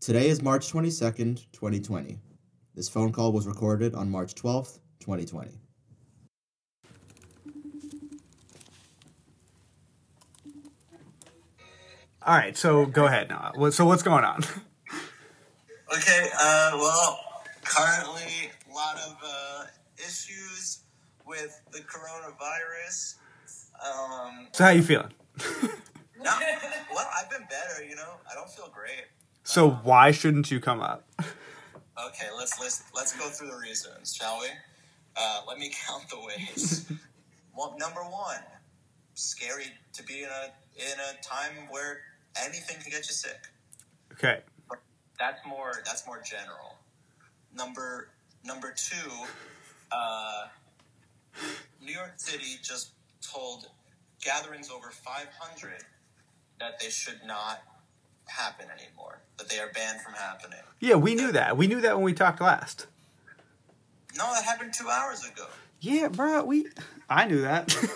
Today is March 22nd, 2020. This phone call was recorded on March 12th, 2020. All right, so go ahead now. So what's going on? Okay, uh, well, currently a lot of uh, issues with the coronavirus. Um, So how you feeling? no, well, I've been better, you know. I don't feel great. So why shouldn't you come up? Okay, let's let's let's go through the reasons, shall we? Uh, let me count the ways. well, number one, scary to be in a in a time where anything can get you sick. Okay. That's more. That's more general. Number number two, uh, New York City just told gatherings over 500 that they should not happen anymore. That they are banned from happening. Yeah, we knew that. We knew that when we talked last. No, that happened two hours ago. Yeah, bro. We. I knew that.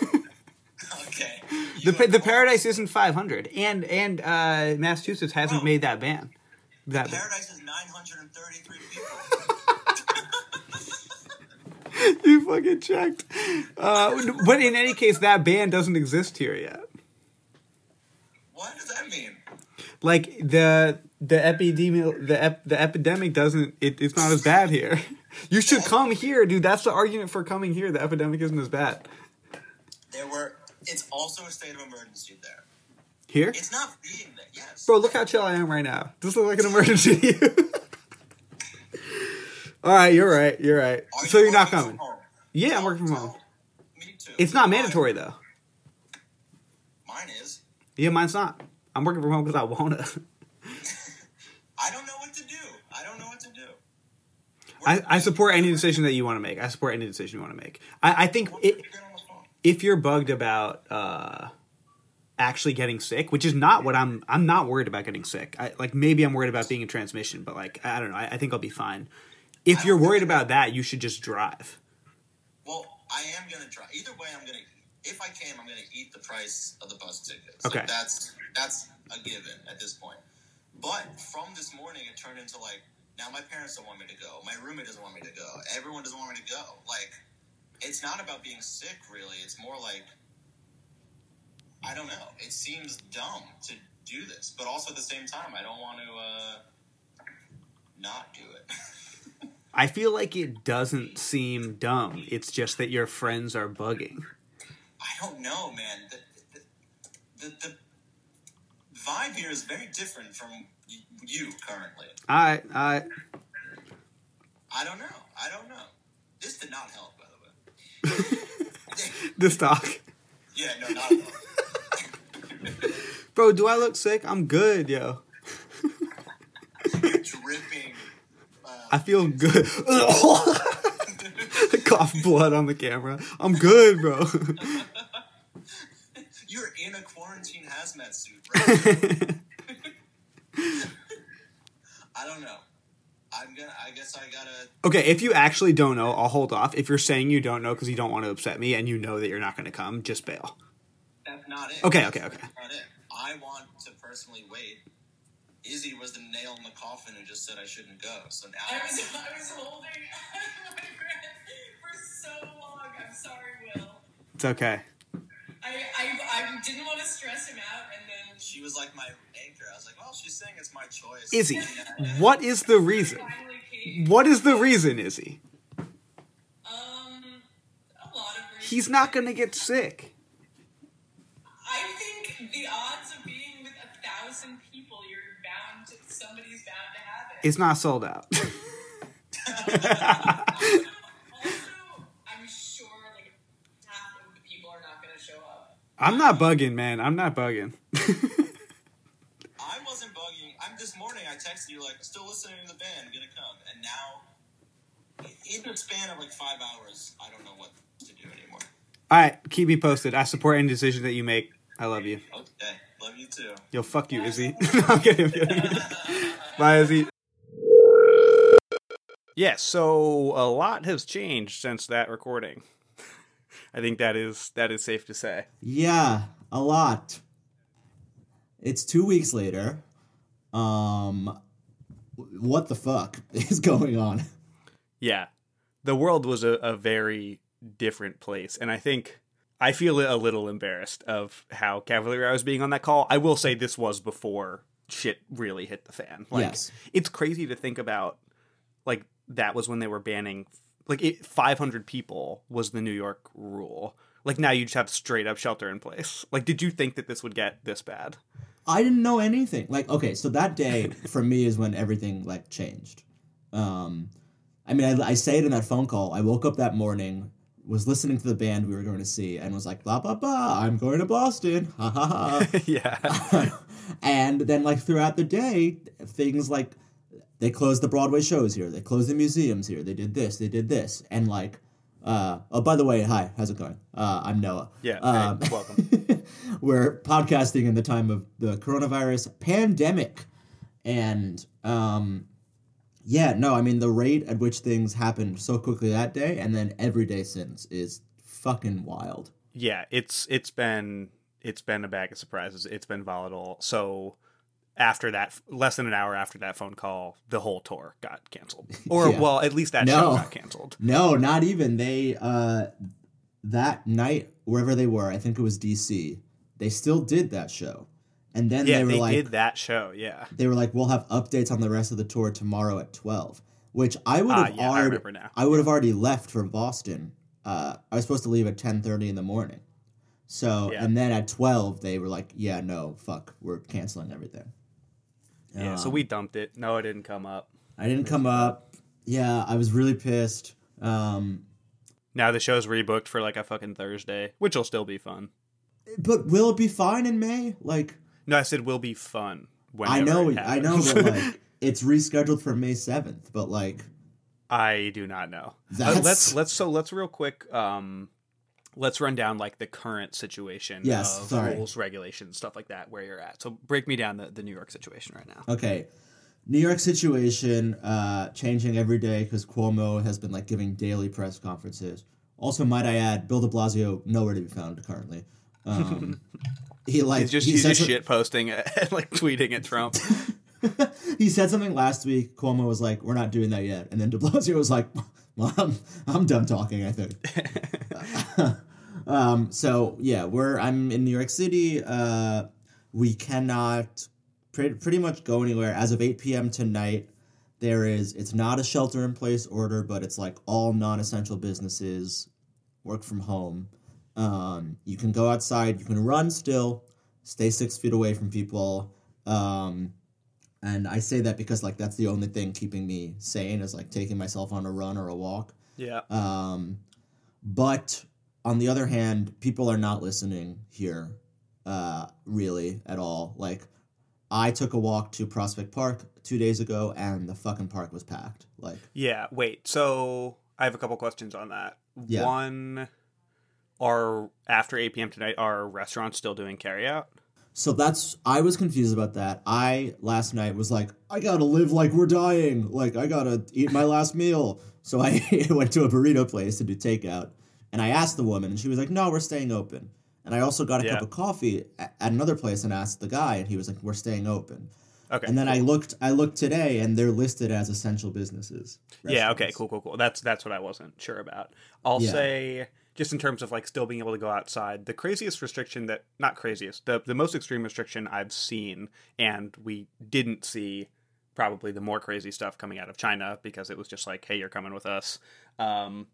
Okay. the You pa- the Paradise isn't 500, and and uh, Massachusetts hasn't Bro. made that ban. That ban. Paradise is 933 people. you fucking checked. Uh, but in any case, that ban doesn't exist here yet. what does that mean? Like the the epidemic the ep- the epidemic doesn't it, it's not as bad here. You should come here, dude. That's the argument for coming here. The epidemic isn't as bad There were. It's also a state of emergency there. here. It's not being there. Yes. Bro, look how chill I am right now. This look like an emergency to you? All right, you're right. You're right. Are So you you're not coming. Yeah, I'm working from no. home. Me too. It's not Mine- mandatory though. Mine is. Yeah, mine's not. I'm working from home because I wanna. I don't know what to do. I don't know what to do. I, I support any decision that you want to make. I support any decision you want to make. I, I think it, Get on the phone. if you're bugged about uh, actually getting sick, which is not what I'm. I'm not worried about getting sick. I, like maybe I'm worried about being in transmission, but like I don't know. I, I think I'll be fine. If you're worried about that, you should just drive. Well, I am gonna try. Either way, I'm gonna. If I can, I'm gonna eat the price of the bus tickets. Okay. That's that's a given at this point. But from this morning, it turned into like now my parents don't want me to go. My roommate doesn't want me to go. Everyone doesn't want me to go. Like, it's not about being sick, really. It's more like I don't know. It seems dumb to do this, but also at the same time, I don't want to uh, not do it. I feel like it doesn't seem dumb. It's just that your friends are bugging. I don't know, man. The, the, the, the vibe here is very different from you currently. I I I don't know. I don't know. This did not help, by the way. this talk. yeah, no, not at all. Bro, do I look sick? I'm good, yo. You're dripping. Uh, I feel good. Cough blood on the camera. I'm good, bro. you're in a quarantine hazmat suit, bro. I don't know. I'm gonna. I guess I gotta. okay, if you actually don't know, I'll hold off. If you're saying you don't know because you don't want to upset me and you know that you're not going to come, just bail. That's not it. Okay, okay, okay. That's not it. I want to personally wait. Izy was the nail in the coffin who just said I shouldn't go. So now I was, I was holding my breath for so long. I'm sorry, Will. It's okay. I, I, I didn't want to stress him out, and then she was like my anchor. I was like, well, she's saying it's my choice. Izy, And, what is the reason? What is the reason, Izy? Um, a lot of reasons. He's not going to get sick. It's not sold out. I'm sure like half of the people are not going to show up. I'm not bugging, man. I'm not bugging. I wasn't bugging. I'm this morning. I texted you like, still listening to the band, gonna come, and now in the span of like five hours, I don't know what to do anymore. All right, keep me posted. I support any decision that you make. I love you. Okay, love you too. Yo, fuck you, Izy. no, I'm kidding. I'm kidding. Bye, Izy. Yes, so a lot has changed since that recording. I think that is that is safe to say. Yeah, a lot. It's two weeks later. Um, what the fuck is going on? Yeah. The world was a, a very different place. And I think I feel a little embarrassed of how cavalier I was being on that call. I will say this was before shit really hit the fan. Like Yes. it's crazy to think about like that was when they were banning like it, 500 people was the New York rule. Like now you just have straight up shelter in place. Like did you think that this would get this bad? I didn't know anything. Like, okay, so that day for me is when everything like changed. Um, I mean, I, I say it in that phone call. I woke up that morning, was listening to the band we were going to see, and was like, blah blah blah. I'm going to Boston. Ha ha ha. yeah. and then like throughout the day, things like they closed the Broadway shows here. They closed the museums here. They did this. They did this. And like, uh, oh, by the way, hi, how's it going? Uh, I'm Noah. Yeah. Um, hey, welcome. we're podcasting in the time of the coronavirus pandemic and um yeah no i mean the rate at which things happened so quickly that day and then every day since is fucking wild yeah, it's it's been it's been a bag of surprises. It's been volatile. So after that, less than an hour after that phone call, the whole tour got canceled, or Yeah. well, at least that No. show got canceled. no not even they uh that night wherever they were i think it was dc they still did that show and then Yeah, they they, were like they did that show. Yeah, they were like we'll have updates on the rest of the tour tomorrow at 12 which i would ah, have yeah, I already now. I would have already left for Boston. Uh, I was supposed to leave at ten thirty in the morning. So Yeah. and then at twelve they were like, "Yeah, no, fuck, we're canceling everything." Yeah, so Um, we dumped it. No, it didn't come up. I didn't come up. Yeah, I was really pissed. Um, Now the show's rebooked for like a fucking Thursday, which will still be fun. but will it be fine in May? Like No, I said will be fun. I know, it I know, but like it's rescheduled for May seventh. But like, I do not know. Uh, let's let's so let's real quick. Um, let's run down like the current situation Yes, of sorry. rules, regulations, stuff like that, where you're at. So break me down the, the New York situation right now. okay, New York situation uh, changing every day because Cuomo has been like giving daily press conferences. Also, might I add, Bill De Blasio nowhere to be found currently. Um, he like He's just he he's just shit posting and like tweeting at Trump. he said something last week. Cuomo was like, "We're not doing that yet," and then De Blasio was like, "Well, I'm, I'm done talking. I think." um, so yeah, we're I'm in New York City. Uh, we cannot pretty, pretty much go anywhere as of 8 p.m. tonight. There is it's not a shelter in place order, but it's like all non-essential businesses work from home. Um, you can go outside. You can run still. Stay six feet away from people. Um, and I say that because like that's the only thing keeping me sane is like taking myself on a run or a walk. yeah, Um, but on the other hand, people are not listening here, uh, really at all. Like, I took a walk to Prospect Park two days ago, and the fucking park was packed. Like, yeah. Wait, so I have a couple questions on that. Yeah. One, are after 8 p.m. tonight, are restaurants still doing carryout? So that's I was confused about that. I last night was like, I gotta live like we're dying. Like, I gotta eat my last meal. So I went to a burrito place to do takeout, and I asked the woman, and she was like, No, we're staying open. And I also got a Yeah. cup of coffee at another place and asked the guy, and he was like, "We're staying open." Okay. And then I looked, I looked today, and they're listed as essential businesses. Yeah. Okay. Cool. Cool. Cool. That's that's what I wasn't sure about. I'll Yeah. say just in terms of like still being able to go outside, the craziest restriction that not craziest, the the most extreme restriction I've seen, and we didn't see probably the more crazy stuff coming out of China because it was just like, hey, you're coming with us. Um,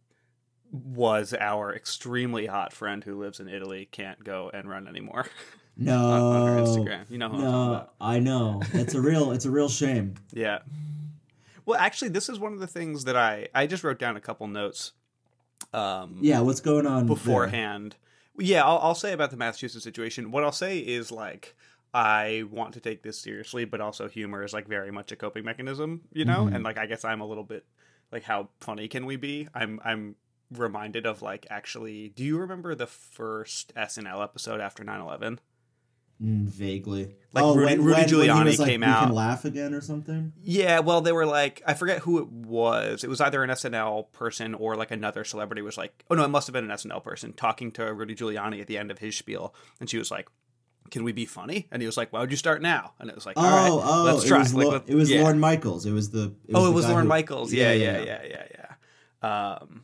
was our extremely hot friend who lives in Italy can't go and run anymore No, on, on her Instagram. You know who I'm talking no, about. I know. It's a real, it's a real shame. Yeah. Well, actually, this is one of the things that I I just wrote down a couple notes. Um, Yeah, what's going on there? beforehand. Yeah, I'll, I'll say about the Massachusetts situation. What I'll say is like I want to take this seriously, but also humor is like very much a coping mechanism, you know. Mhm. And like I guess I'm a little bit like how funny can we be? I'm I'm reminded of like actually. Do you remember the first SNL episode after 9-11? Mm, vaguely. Like oh, Rudy- when, Rudy when, when he Giuliani was like, came out. can laugh again or something. Yeah, well, they were like, I forget who it was. It was either an SNL person or like another celebrity was like, oh no, it must have been an SNL person talking to Rudy Giuliani at the end of his spiel. And she was like, can we be funny? And he was like, why would you start now? And it was like, Oh, all right, oh, let's it try. was, Like, Lo- it was yeah. Lorne Michaels. It was the. It oh, the it was Lorne who- Michaels. Yeah, yeah, yeah, yeah, yeah. Um,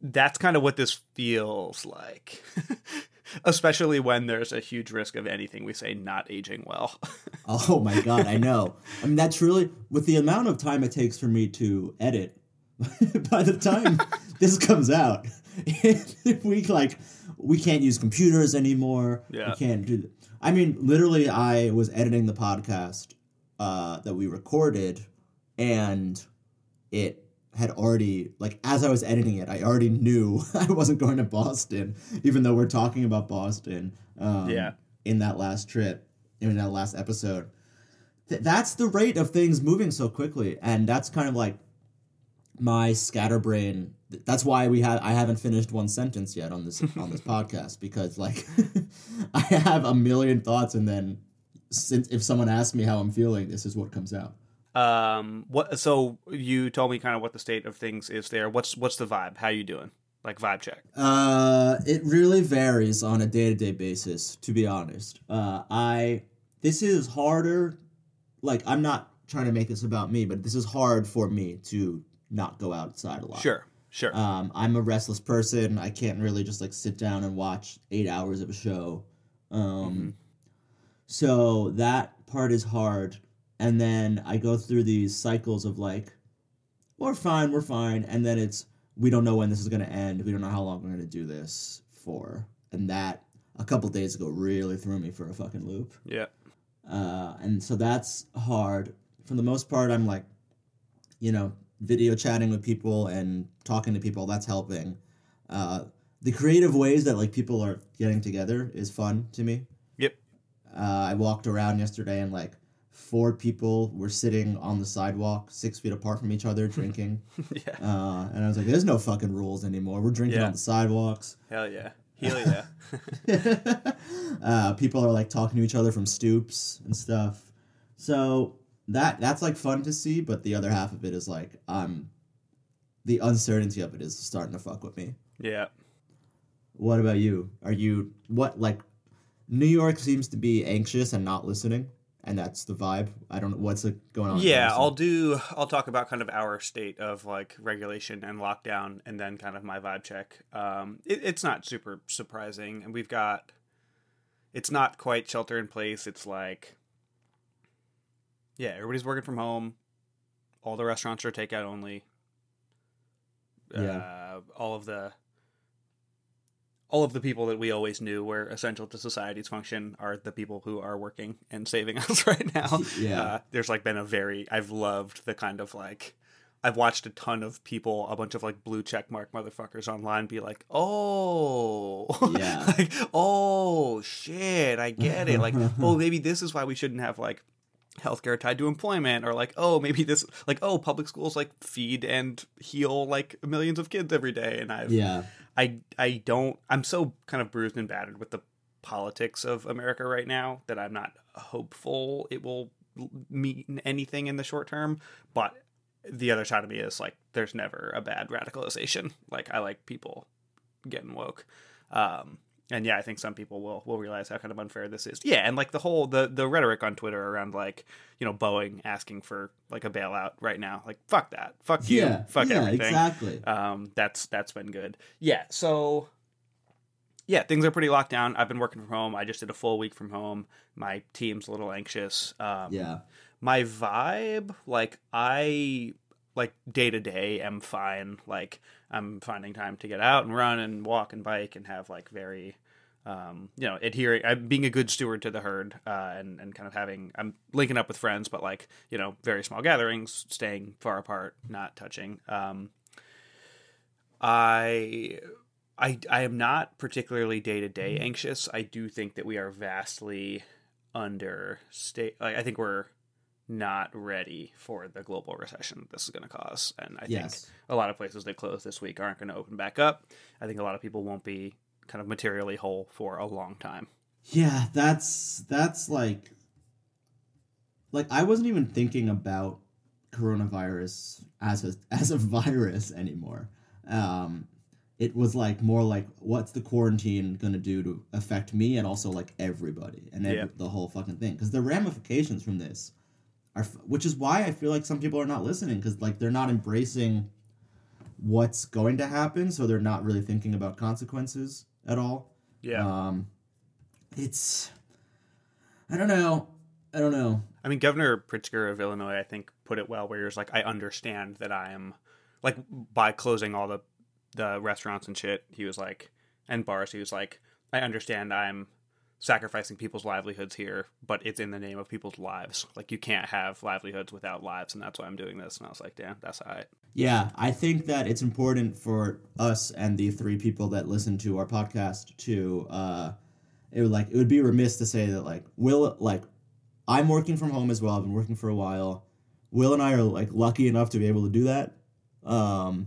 that's kind of what this feels like, especially when there's a huge risk of anything we say not aging well. Oh my god, I know. I mean, that's really with the amount of time it takes for me to edit. by the time this comes out, we like we can't use computers anymore. Yeah. we can't do. I mean, literally, I was editing the podcast uh, that we recorded, and it had already like as I was editing it, I already knew I wasn't going to Boston, even though we're talking about Boston. Um, Yeah. In that last trip, in that last episode, Th- that's the rate of things moving so quickly, and that's kind of like my scatterbrain. That's why we have I haven't finished one sentence yet on this on this podcast because like I have a million thoughts, and then since if someone asks me how I'm feeling, this is what comes out. Um, what? So you told me kind of what the state of things is there. What's what's the vibe? How you doing? Like vibe check. Uh, it really varies on a day to day basis. To be honest, uh, I this is harder. Like I'm not trying to make this about me, but this is hard for me to not go outside a lot. Sure, sure. Um, I'm a restless person. I can't really just like sit down and watch eight hours of a show. Um, so that part is hard. And then I go through these cycles of like, we're fine, we're fine. And then it's, we don't know when this is going to end. We don't know how long we're going to do this for. And that a couple days ago really threw me for a fucking loop. yeah. Uh, and so that's hard. For the most part, I'm like, you know, video chatting with people and talking to people. That's helping. Uh, the creative ways that like people are getting together is fun to me. Yep. Uh, I walked around yesterday and like four people were sitting on the sidewalk, six feet apart from each other, drinking. Yeah. uh, and I was like, "There's no fucking rules anymore. We're drinking Yeah. on the sidewalks." Hell yeah. Hell yeah. uh, people are like talking to each other from stoops and stuff. So that that's like fun to see, but the other half of it is like um the uncertainty of it is starting to fuck with me. yeah. What about you? Are you what like New York seems to be anxious and not listening, and that's the vibe. I don't know what's going on. Yeah? I'll do. I'll talk about kind of our state of like regulation and lockdown, and then kind of my vibe check. Um, it, it's not super surprising, and we've got. It's not quite shelter in place. It's like, yeah, everybody's working from home. All the restaurants are takeout only. Yeah. Uh, all of the. All of the people that we always knew were essential to society's function are the people who are working and saving us right now. Yeah. Uh, there's like been a very I've loved the kind of like I've watched a ton of people, a bunch of like blue check mark motherfuckers online be like, "Oh, Yeah. like, oh shit, I get it." Like, oh, maybe this is why we shouldn't have like healthcare tied to employment, or like, oh, maybe this, like, oh, public schools like feed and heal like millions of kids every day, and I've Yeah. I I don't I'm so kind of bruised and battered with the politics of America right now that I'm not hopeful it will mean anything in the short term. But the other side of me is like there's never a bad radicalization. Like I like people getting woke. Um and yeah, I think some people will will realize how kind of unfair this is. Yeah, and like the whole the the rhetoric on Twitter around like you know Boeing asking for like a bailout right now, like fuck that, fuck you, Yeah. fuck yeah, everything exactly. um, that's that's been good. Yeah, so yeah, things are pretty locked down. I've been working from home. I just did a full week from home. My team's a little anxious. Um, yeah. my vibe, like I like day to day am fine. Like I'm finding time to get out and run and walk and bike and have like very um, you know, adhering, I'm being a good steward to the herd, uh, and, and kind of having, I'm linking up with friends, but like, you know, very small gatherings, staying far apart, not touching. Um, I, I, I am not particularly day to day anxious. I do think that we are vastly under state. Like, I think we're not ready for the global recession this is going to cause, and I Yes. think a lot of places that closed this week aren't going to open back up. I think a lot of people won't be kind of materially whole for a long time. Yeah, that's that's like like I wasn't even thinking about coronavirus as a as a virus anymore. Um it was like more like what's the quarantine gonna do to affect me and also like everybody and every, Yeah. the whole fucking thing because the ramifications from this are which is why i feel like some people are not listening because like they're not embracing what's going to happen so they're not really thinking about consequences at all. Yeah. um it's i don't know. I don't know. I mean, Governor Pritzker of Illinois, I think, put it well, where he was like, I understand that I am, like, by closing all the, the restaurants and shit, he was like, and bars, he was like, I understand I'm sacrificing people's livelihoods here, but it's in the name of people's lives. Like, you can't have livelihoods without lives, and that's why I'm doing this. And I was like, damn, that's all right. Yeah, I think that it's important for us and the three people that listen to our podcast to uh it would like it would be remiss to say that like Will like I'm working from home as well. I've been working for a while. Will and I are like lucky enough to be able to do that. Um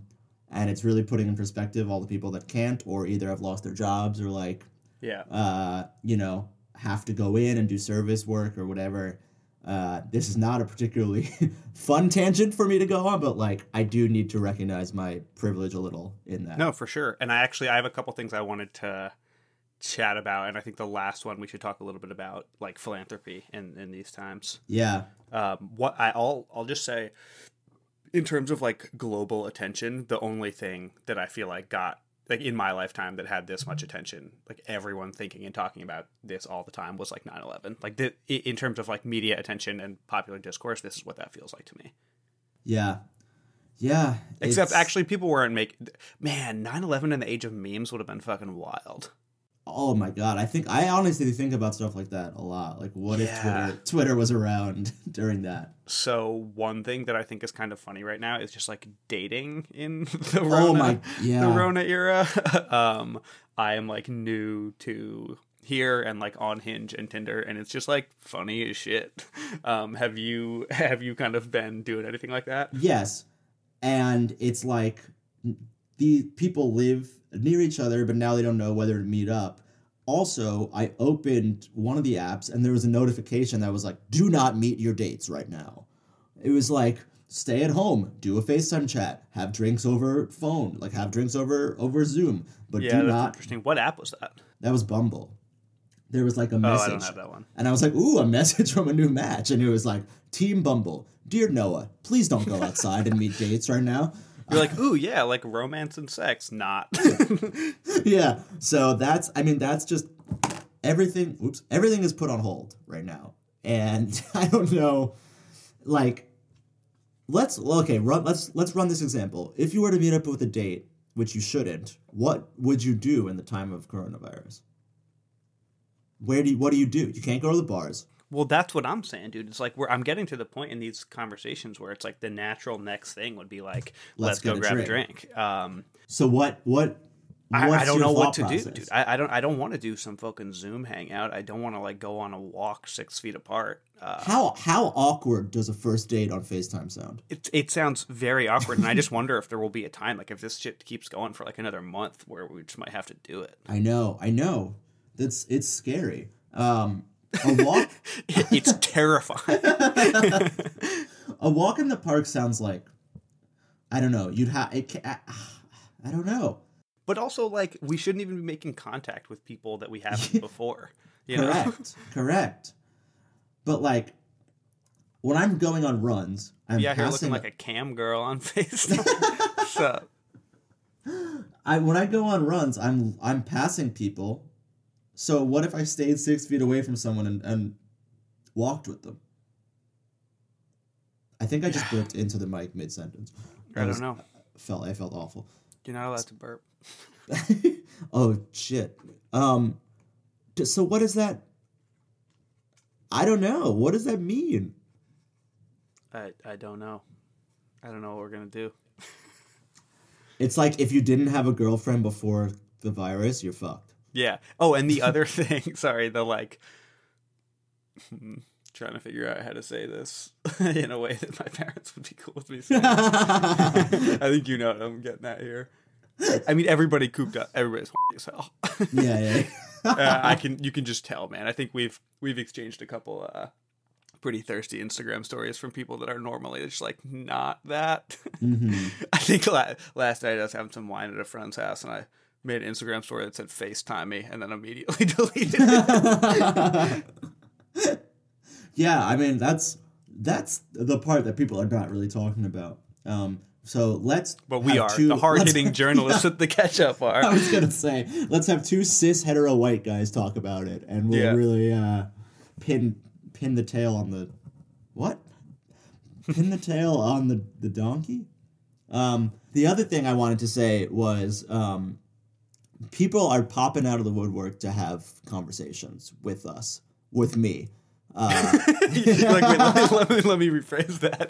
and it's really putting in perspective all the people that can't or either have lost their jobs or like Yeah. uh, you know, have to go in and do service work or whatever. Uh, this is not a particularly fun tangent for me to go on, but like I do need to recognize my privilege a little in that. No, for sure. And I actually, I have a couple things I wanted to chat about, and I think the last one we should talk a little bit about, like philanthropy in in these times. Yeah. um, what I, I'll I'll just say, in terms of like global attention, the only thing that I feel like got like in my lifetime that had this much attention, like everyone thinking and talking about this all the time, was like 9-11. Like the, in terms of like media attention and popular discourse, this is what that feels like to me. Yeah. Yeah. Except it's- actually, people weren't making. Man, 9-11 in the age of memes would have been fucking wild. Oh my god! I think I honestly think about stuff like that a lot. Like, what if Twitter Twitter was around during that? So one thing that I think is kind of funny right now is just like dating in the Rona, Oh my- yeah. the Rona era. um, I am like new to here and like on Hinge and Tinder, and it's just like funny as shit. Um, have you have you kind of been doing anything like that? Yes, and it's like the people live near each other, but now they don't know whether to meet up. Also, I opened one of the apps and there was a notification that was like, "Do not meet your dates right now." It was like, "Stay at home, do a FaceTime chat, have drinks over phone, like have drinks over over Zoom, but Yeah, do not." interesting. What app was that? That was Bumble. There was like a Oh, message. I don't have that one. And I was like, ooh, a message from a new match. And it was like, Team Bumble, Dear Noah, please don't go outside and meet dates right now. You're like, ooh, yeah, like romance and sex, not. yeah. So that's, I mean, that's just everything. Oops. Everything is put on hold right now. And I don't know, like, let's, okay, run, let's, let's run this example. If you were to meet up with a date, which you shouldn't, what would you do in the time of coronavirus? Where do you, what do you do? You can't go to the bars. Well, that's what I'm saying, dude. It's like we're I'm getting to the point in these conversations where it's like the natural next thing would be like, let's, Let's go a grab drink. a drink. Um, So what, what, I, I don't know what to do, dude. I, I don't I don't want to do some fucking Zoom hangout. I don't want to like go on a walk six feet apart. Uh, How how awkward does a first date on FaceTime sound? it it sounds very awkward, and I just wonder if there will be a time like if this shit keeps going for like another month where we just might have to do it. I know, I know. That's it's scary. Um, a walk it's terrifying. a walk in the park sounds like I don't know. You'd have it. ca- I, I don't know. But also, like, we shouldn't even be making contact with people that we haven't before. You know? Correct, correct. But like when I'm going on runs, I'm Yeah, here passing. looking like a cam girl on FaceTime. so, I when I go on runs, I'm I'm passing people. So what if I stayed six feet away from someone and, and walked with them? I think I just burped into the mic mid sentence. I don't know. Felt I felt awful. You're not allowed to burp. oh shit. Um. So what is that? I don't know. What does that mean? I, I don't know. I don't know what we're going to do. It's like if you didn't have a girlfriend before the virus, you're fucked. Yeah. Oh, and the other thing, sorry, the like, hmm, trying to figure out how to say this in a way that my parents would be cool with me saying. I think you know what I'm getting at here. I mean, everybody cooped up. Everybody's as hell. yeah, yeah. uh, I can, you can just tell, man. I think we've we've exchanged a couple uh, pretty thirsty Instagram stories from people that are normally just like not that. hmm I think la- last night I was having some wine at a friend's house and I made an Instagram story that said FaceTime me and then immediately deleted it. yeah, I mean that's that's the part that people are not really talking about. Um, so let's. But we are. two- the hard hitting journalists at the catch up are. I was gonna say, let's have two cis hetero white guys talk about it, and we'll Yeah. really uh, pin pin the tail on the what? Pin the tail on the the donkey. Um, the other thing I wanted to say was um, people are popping out of the woodwork to have conversations with us, with me. Uh, like, wait, let, me, let, me, let me rephrase that.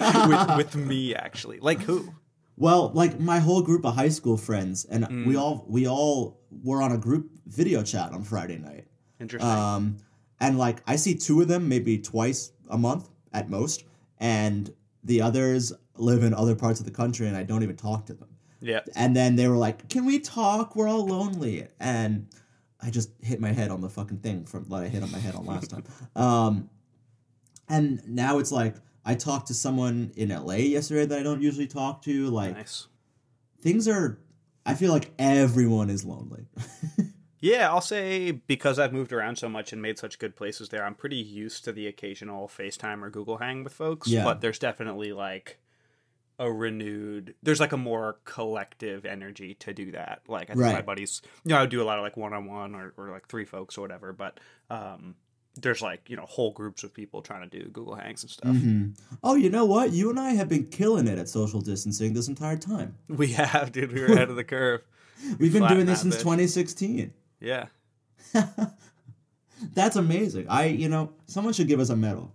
With, with me, actually. Like who? Well, like my whole group of high school friends, and Mm. we all we all were on a group video chat on Friday night. Interesting. Um, and like I see two of them maybe twice a month at most, and the others live in other parts of the country, and I don't even talk to them. Yeah. And then they were like, "Can we talk? We're all lonely." And I just hit my head on the fucking thing from that I hit on my head on last time. Um, and now it's like I talked to someone in LA yesterday that I don't usually talk to. Like Nice. things are. I feel like everyone is lonely. Yeah, I'll say because I've moved around so much and made such good places there, I'm pretty used to the occasional FaceTime or Google Hang with folks. Yeah. But there's definitely like a renewed there's like a more collective energy to do that. Like I think my buddies you know, I do a lot of like one on one or or like three folks or whatever, but um there's like, you know, whole groups of people trying to do Google Hangs and stuff. hmm Oh, you know what? You and I have been killing it at social distancing this entire time. We have, dude, we were ahead of the curve. We've been doing this since bitch. 2016. Yeah. That's amazing. I, you know, someone should give us a medal.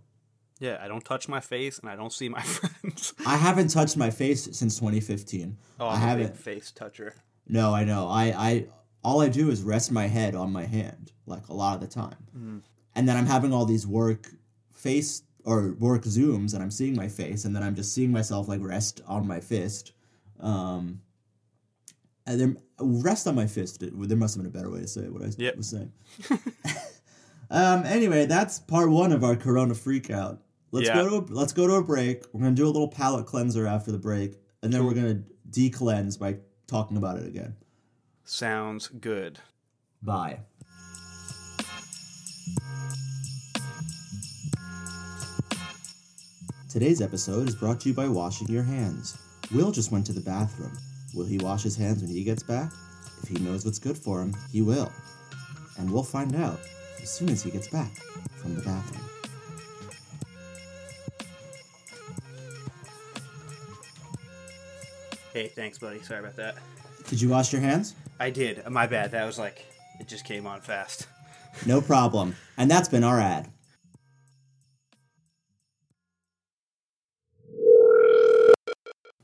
Yeah, I don't touch my face and I don't see my friends. I haven't touched my face since 2015. Oh, I I'm a haven't. big face toucher. No, I know. I, I, all I do is rest my head on my hand, like a lot of the time. Mm. And then I'm having all these work face or work zooms, and I'm seeing my face, and then I'm just seeing myself like rest on my fist. Um, and then rest on my fist. There must have been a better way to say what I Yep. was saying. um. Anyway, that's part one of our Corona freakout. Let's Yeah. go to a, let's go to a break. We're gonna do a little palate cleanser after the break, and then we're gonna de-cleanse by talking about it again. Sounds good. Bye. Today's episode is brought to you by washing your hands. Will just went to the bathroom. Will he wash his hands when he gets back? If he knows what's good for him, he will. And we'll find out as soon as he gets back from the bathroom. Hey, thanks, buddy. Sorry about that. Did you wash your hands? I did. My bad. That was like it just came on fast. No problem. And that's been our ad.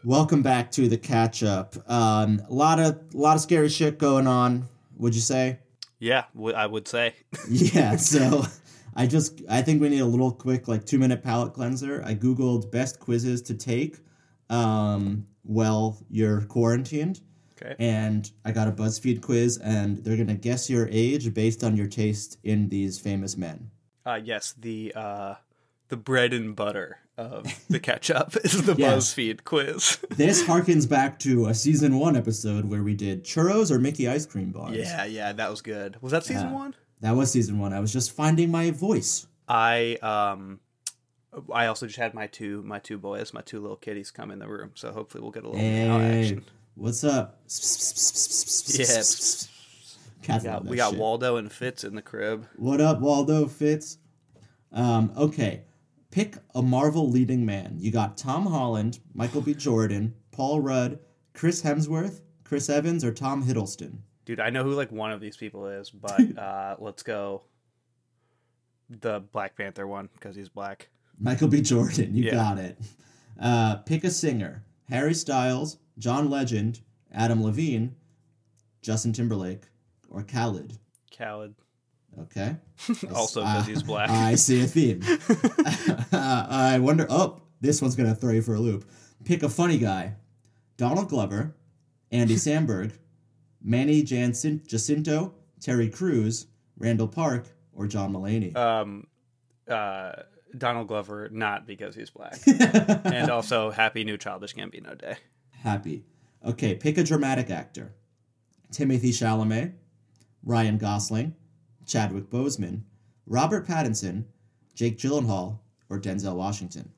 Welcome back to the catch up. Um, a lot of lot of scary shit going on. Would you say? Yeah, w- I would say. yeah. So I just I think we need a little quick like two minute palate cleanser. I googled best quizzes to take um, while you're quarantined, Okay. and I got a BuzzFeed quiz, and they're gonna guess your age based on your taste in these famous men. Uh, yes, the uh, the bread and butter of the catch up is the Yes. BuzzFeed quiz. This harkens back to a season one episode where we did churros or Mickey ice cream bars. yeah, yeah, that was good. Was that season Yeah. one? That was season one. I was just finding my voice. I um, I also just had my two my two boys, my two little kitties, come in the room. So hopefully we'll get a little Hey, action. what's up? Yeah, Cats we got, we got. Waldo and Fitz in the crib. What up, Waldo Fitz? Um, okay. Pick a Marvel leading man. You got Tom Holland, Michael B. Jordan, Paul Rudd, Chris Hemsworth, Chris Evans, or Tom Hiddleston. Dude, I know who like one of these people is, but uh, let's go the Black Panther one because he's black. Michael B. Jordan, you Yeah. got it. Uh, pick a singer. Harry Styles, John Legend, Adam Levine, Justin Timberlake, or Khaled. Khaled. Okay. Also Uh, because he's black. I see a theme. Uh, I wonder. Oh, this one's gonna throw you for a loop. Pick a funny guy: Donald Glover, Andy Samberg, Manny Jacinto, Terry Crews, Randall Park, or John Mulaney. um, uh, Donald Glover, not because he's black. and also, happy new Childish Gambino Day. Happy. Okay, pick a dramatic actor. Timothy Chalamet, Ryan Gosling, Chadwick Boseman, Robert Pattinson, Jake Gyllenhaal, or Denzel Washington.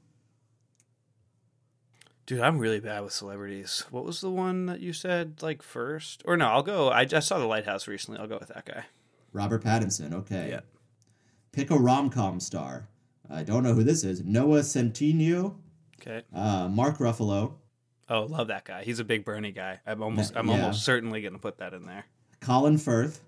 Dude, I'm really bad with celebrities. What was the one that you said like first? Or no, I'll go. I just saw The Lighthouse recently. I'll go with that guy. Robert Pattinson, okay. Yeah. Pick a rom com star. I don't know who this is. Noah Centineo, Okay. uh, Mark Ruffalo, Oh, love that guy. He's a big Bernie guy. I'm almost. I'm Yeah. almost certainly gonna put that in there. Colin Firth,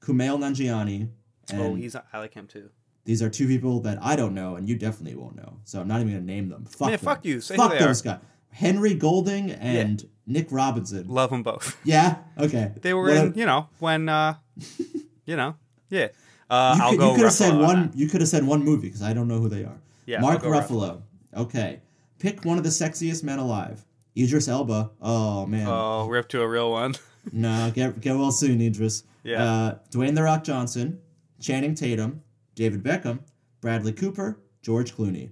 Kumail Nanjiani, oh, he's. I like him too. these are two people that I don't know, and you definitely won't know. So I'm not even gonna name them. Fuck Man, them. fuck you. Say fuck those guys. Henry Golding and Nick Robinson. Love them both. Yeah. Okay. They were What in. a- You know when. uh You know. Yeah. Uh, you I'll could, go. you could have said on one. that. You could have said one movie because I don't know who they are. Yeah, Mark I'll Ruffalo. Okay. Pick one of the sexiest men alive. Idris Elba. Oh man. Oh, rip to a real one. No, get get well soon, Idris. Yeah. Uh, Dwayne the Rock Johnson, Channing Tatum, David Beckham, Bradley Cooper, George Clooney.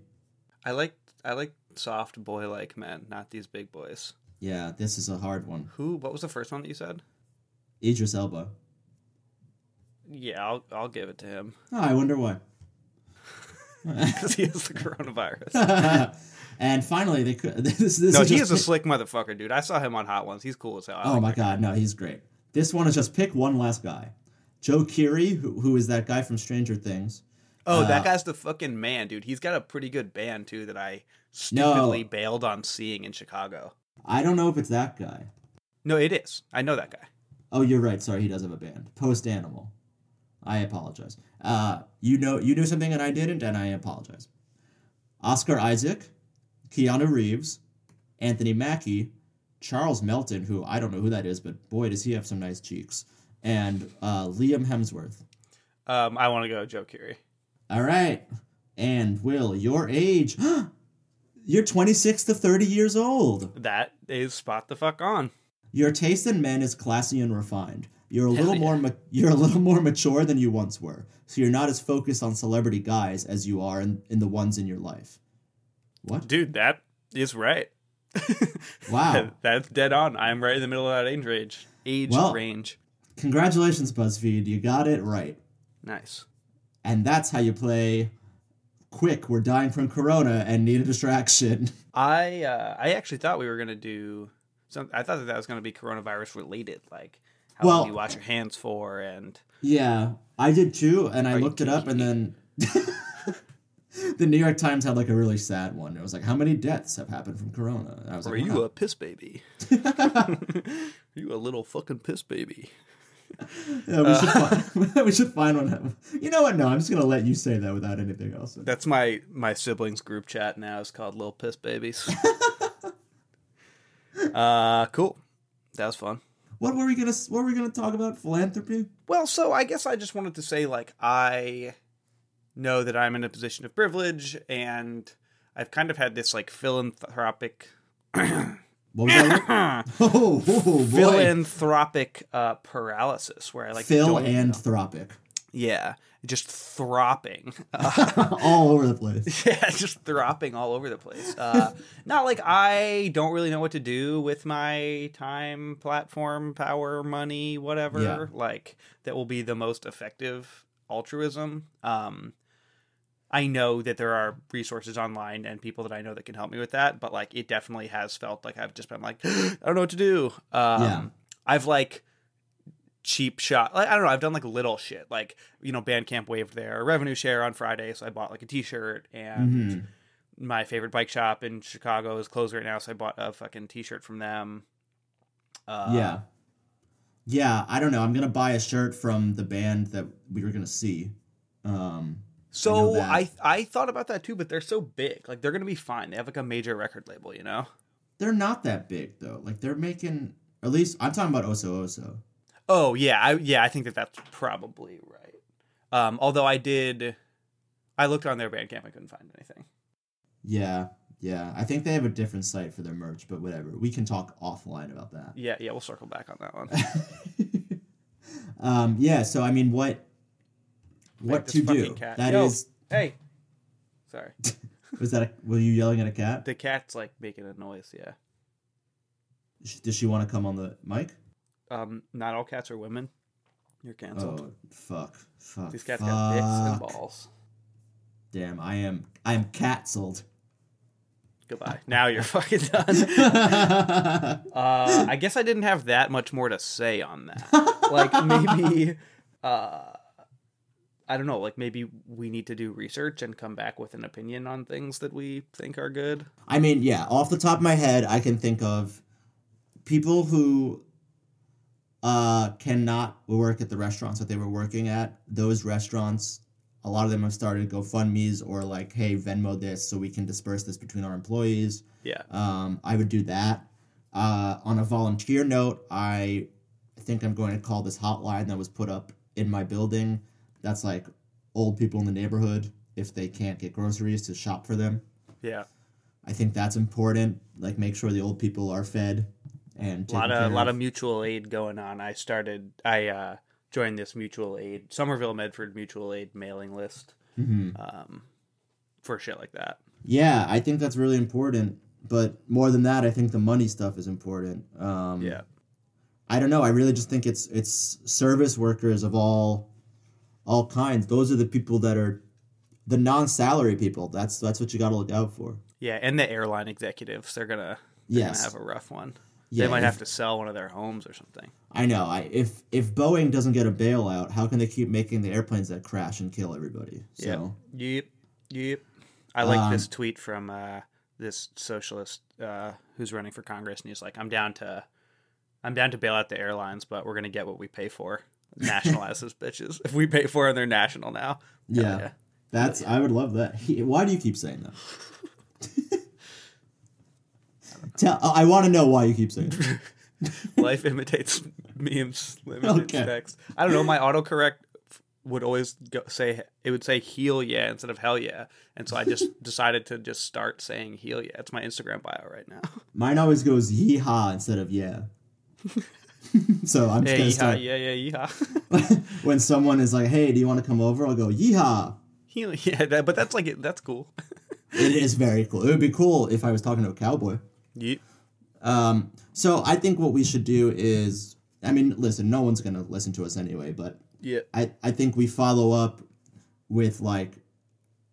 I like. I like soft boy like men, not these big boys. Yeah, this is a hard one. Who? What was the first one that you said? Idris Elba. Yeah, I'll. I'll give it to him Oh, I wonder why. because he has the coronavirus. and finally, they could. This, this no, is he is a pick- slick motherfucker, dude. I saw him on Hot Ones. He's cool as hell. I Oh like my god, no, he's great. This one is just pick one last guy. Joe Keery, who, who is that guy from Stranger Things. Oh, Uh, that guy's the fucking man, dude. He's got a pretty good band too that I stupidly bailed on seeing in Chicago. I don't know if it's that guy. No, it is. I know that guy. Oh, you're right. Sorry, he does have a band. Post Animal. I apologize. Uh, you know, you knew something and I didn't, and I apologize. Oscar Isaac, Keanu Reeves, Anthony Mackie, Charles Melton, who I don't know who that is, but boy, does he have some nice cheeks, and uh, Liam Hemsworth. Um, I want to go Joe Keery. All right, and Will, your age? You're 26 to 30 years old. That is spot the fuck on. Your taste in men is classy and refined. You're a Hell little yeah. more ma- you're a little more mature than you once were. So you're not as focused on celebrity guys as you are in, in the ones in your life. What? Dude, that is right. Wow. That's dead on. I'm right in the middle of that age range. Age Well- range. Congratulations, BuzzFeed. You got it right. Nice. And that's how you play quick, we're dying from corona and need a distraction. I uh, I actually thought we were gonna do some. I thought that that was gonna be coronavirus related, like how Well- long you wash your hands for, and yeah, I did too, and I looked it up and then the New York Times had like a really sad one. It was like, how many deaths have happened from corona? And I was are like, you a piss baby? are you a little fucking piss baby? Yeah, we, should find, we should find one. You know what? No, I'm just gonna let you say that without anything else. That's my my siblings group chat now. is called Little Piss Babies. uh, cool. That was fun. What were we gonna What were we gonna talk about? Philanthropy? Well, so I guess I just wanted to say, like, I know that I'm in a position of privilege, and I've kind of had this like philanthropic, What was that? word? oh, oh philanthropic uh, paralysis, where I like Phil and Thropic, yeah, just thropping, uh, all over the place. yeah, just thropping all over the place. Uh, not like I don't really know what to do with my time, platform, power, money, whatever. Yeah. Like that will be the most effective altruism. Um, I know that there are resources online and people that I know that can help me with that, but like it definitely has felt like I've just been like, I don't know what to do. Um, Yeah. I've like cheap shot. Like, I don't know. I've done like little shit, like you know, Bandcamp waived their revenue share on Friday, so I bought like a T-shirt, and Mhm. my favorite bike shop in Chicago is closed right now, so I bought a fucking T-shirt from them. Uh, yeah, yeah. I don't know. I'm gonna buy a shirt from the band that we were gonna see. Um, So that. I, I thought about that too, but they're so big. Like they're gonna be fine. They have like a major record label, you know. they're not that big though. Like they're making. At least I'm talking about Oso Oso. Oh yeah, I yeah, I think that that's probably right. Um, although I did, I looked on their Bandcamp, I couldn't find anything. Yeah, yeah. I think they have a different site for their merch, but whatever. We can talk offline about that. Yeah, yeah, we'll circle back on that one. um, yeah. So I mean, what what to do? cat. That Yo. is hey, Sorry. Was that? A, were you yelling at a cat? The cat's like making a noise. Yeah. Does she want to come on the mic? Um, not all cats are women. You're canceled. Oh fuck! Fuck! These cats got dicks and balls. Damn, I am. I am catsold. Goodbye. Now you're fucking done. Uh, I guess I didn't have that much more to say on that. Like maybe, uh, I don't know. Like maybe we need to do research and come back with an opinion on things that we think are good. I mean, yeah, off the top of my head, I can think of people who uh, cannot work at the restaurants that they were working at. Those restaurants, a lot of them have started GoFundMe's or like, hey, Venmo this so we can disperse this between our employees. Yeah. Um, I would do that. Uh, on a volunteer note, I think I'm going to call this hotline that was put up in my building. That's like old people in the neighborhood if they can't get groceries to shop for them. Yeah. I think that's important. Like, make sure the old people are fed and A lot of lot of mutual aid going on. I started. I uh, joined this mutual aid Somerville Medford mutual aid mailing list Mhm. um, for shit like that. Yeah, I think that's really important. But more than that, I think the money stuff is important. Um, Yeah. I don't know. I really just think it's it's service workers of all all kinds. Those are the people that are the non-salary people. That's that's what you got to look out for. Yeah, and the airline executives, they're gonna they're Yes. gonna have a rough one. Yeah, they might if- have to sell one of their homes or something. I know. I if if Boeing doesn't get a bailout, how can they keep making the airplanes that crash and kill everybody? So Yep. Yep. I like Um, this tweet from uh, this socialist uh, who's running for Congress, and he's like, "I'm down to, I'm down to bail out the airlines, but we're gonna get what we pay for. Nationalize those bitches. If we pay for, it, they're national now. Hell yeah, that's I would love that. Why do you keep saying that? Tell, oh, I want to know why you keep saying. Life imitates memes, imitates Okay. text. I don't know. My autocorrect would always go, say it would say "heal yeah" instead of "hell yeah," and so I just decided to just start saying "heal yeah." It's my Instagram bio right now. Mine always goes yeehaw instead of yeah. so I'm just Yeah, gonna yeehaw, start yeah, yeah, yeehaw. when someone is like, "Hey, do you want to come over?" I'll go yeehaw. Heal, yeah, that, but that's like that's cool. It is very cool. It would be cool if I was talking to a cowboy. Yeet. Um, so I think what we should do is, I mean, listen, no one's gonna listen to us anyway, but Yeah. I, I think we follow up with like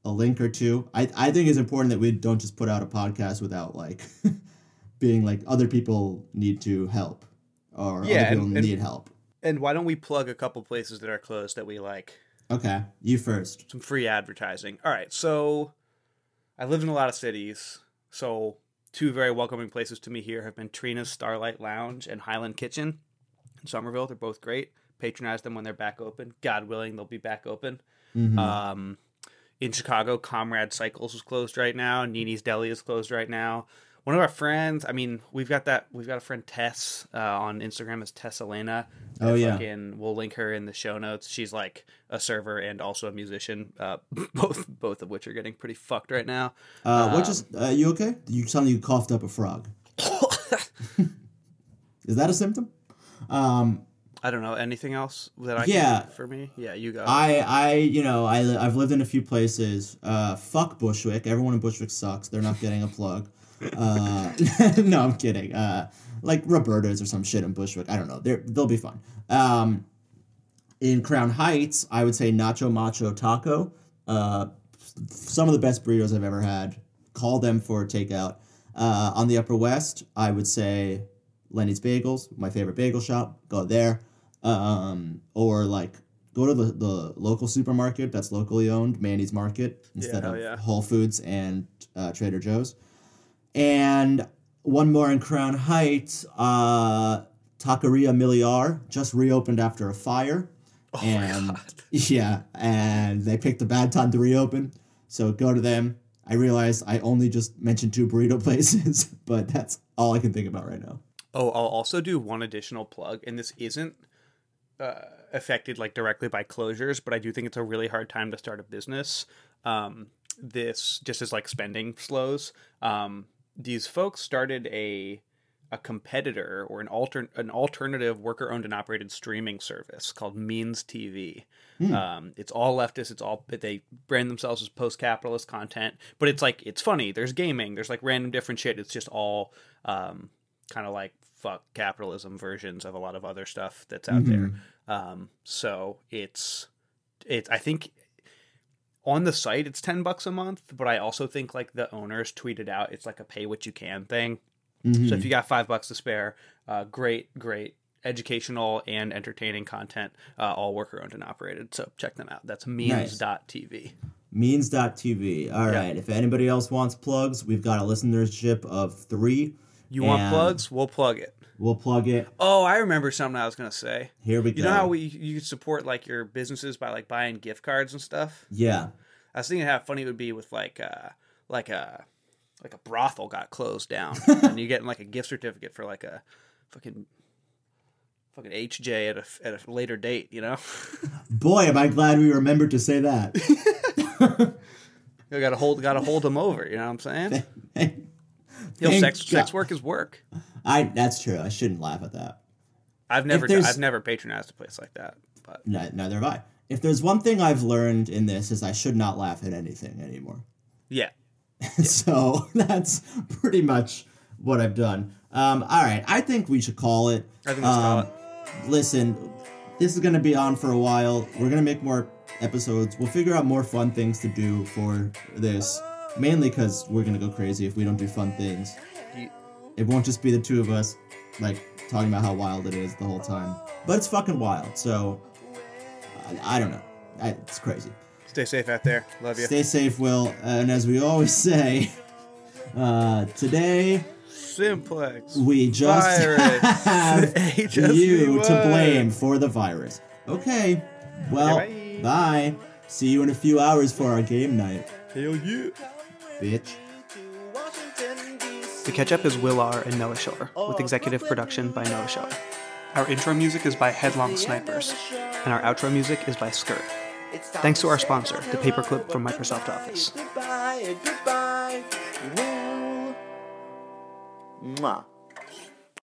a link or two. I, I think it's important that we don't just put out a podcast without like being like other people need to help or Yeah, other people and- need help. And why don't we plug a couple places that are closed that we like? Okay, you first. Some free advertising. All right. So I've lived in a lot of cities. So two very welcoming places to me here have been Trina's Starlite Lounge and Highland Kitchen in Somerville. They're both great. Patronize them when they're back open. God willing, they'll be back open. Mhm. Um, in Chicago, Comrade Cycles is closed right now. Nini's Deli is closed right now. One of our friends, I mean, we've got that. We've got a friend Tess uh, on Instagram as Tess Elena. Oh, yeah. fucking, we'll link her in the show notes. She's like a server and also a musician. Uh, both both of which are getting pretty fucked right now. Uh, what Um, just? Uh, you okay? You like you coughed up a frog. Is that a symptom? Um, I don't know anything else that I Yeah. can, for me. Yeah, you go. I, I, you know, I I've lived in a few places. Uh, fuck Bushwick. Everyone in Bushwick sucks. They're not getting a plug. Uh, no, I'm kidding. Uh, like Roberta's or some shit in Bushwick. I don't know. They're they'll be fun. Um, in Crown Heights, I would say Nacho Macho Taco. Uh, some of the best burritos I've ever had. Call them for takeout. Uh, on the Upper West, I would say Lenny's Bagels, my favorite bagel shop. Go there. Um, or like go to the, the local supermarket that's locally owned, Mandy's Market, instead hell of yeah. Whole Foods and uh, Trader Joe's. And one more in Crown Heights, uh, Taqueria Milear just reopened after a fire. oh and my god. yeah, and they picked a bad time to reopen. So go to them. I realize I only just mentioned two burrito places, but that's all I can think about right now. Oh, I'll also do one additional plug, and this isn't uh, affected like directly by closures, but I do think it's a really hard time to start a business. Um, this just as like spending slows. Um, these folks started a a competitor or an alter an alternative worker owned and operated streaming service called Means TV. Um, it's all leftist. It's all they brand themselves as post capitalist content, but it's like it's funny. There's gaming. There's like random different shit. It's just all um, kind of like fuck capitalism versions of a lot of other stuff that's out there. Um, so it's it. I think on the site it's 10 bucks a month but i also think like the owners tweeted out it's like a pay what you can thing. So if you got five bucks to spare uh, great great educational and entertaining content uh, all worker owned and operated. So check them out. That's memes.tv Means.tv. All right. If anybody else wants plugs, we've got a listenership of three. you want plugs? We'll plug it We'll plug it. oh i remember something i was gonna say Here we you go. know how we you support like your businesses by like buying gift cards and stuff Yeah. I was thinking how funny it would be with like uh like a like a brothel got closed down and you're getting like a gift certificate for like a fucking fucking HJ at a at a later date, you know? Boy, am I glad we remembered to say that. you got to hold got to hold them over, you know what I'm saying? You Thank sex sex God. work is work. I that's true. I shouldn't laugh at that. I've never I've never patronized a place like that, but No, neither have I. If there's one thing I've learned in this is I should not laugh at anything anymore. yeah. so that's pretty much what I've done. Um, all right, I think we should call it. I think let's call Um, Listen, this is going to be on for a while. We're going to make more episodes. We'll figure out more fun things to do for this. Mainly because we're going to go crazy if we don't do fun things. You- It won't just be the two of us, like, talking about how wild it is the whole time. But it's fucking wild, so. I, I don't know. I, it's crazy. Stay safe out there. Love you. Stay safe, Will. And as we always say, uh, today Simplex. we just Virus. have you to blame for the virus. Okay. Well, Okay, bye. See you in a few hours for our game night, Hell yeah. bitch. The Catch Up is Will R. and Noah Schiller, with executive production by Noah Schiller. Our intro music is by Headlong Snipers, and our outro music is by Skirt. Thanks to our sponsor, the Paperclip from Microsoft Office. Goodbye, goodbye. Mwah.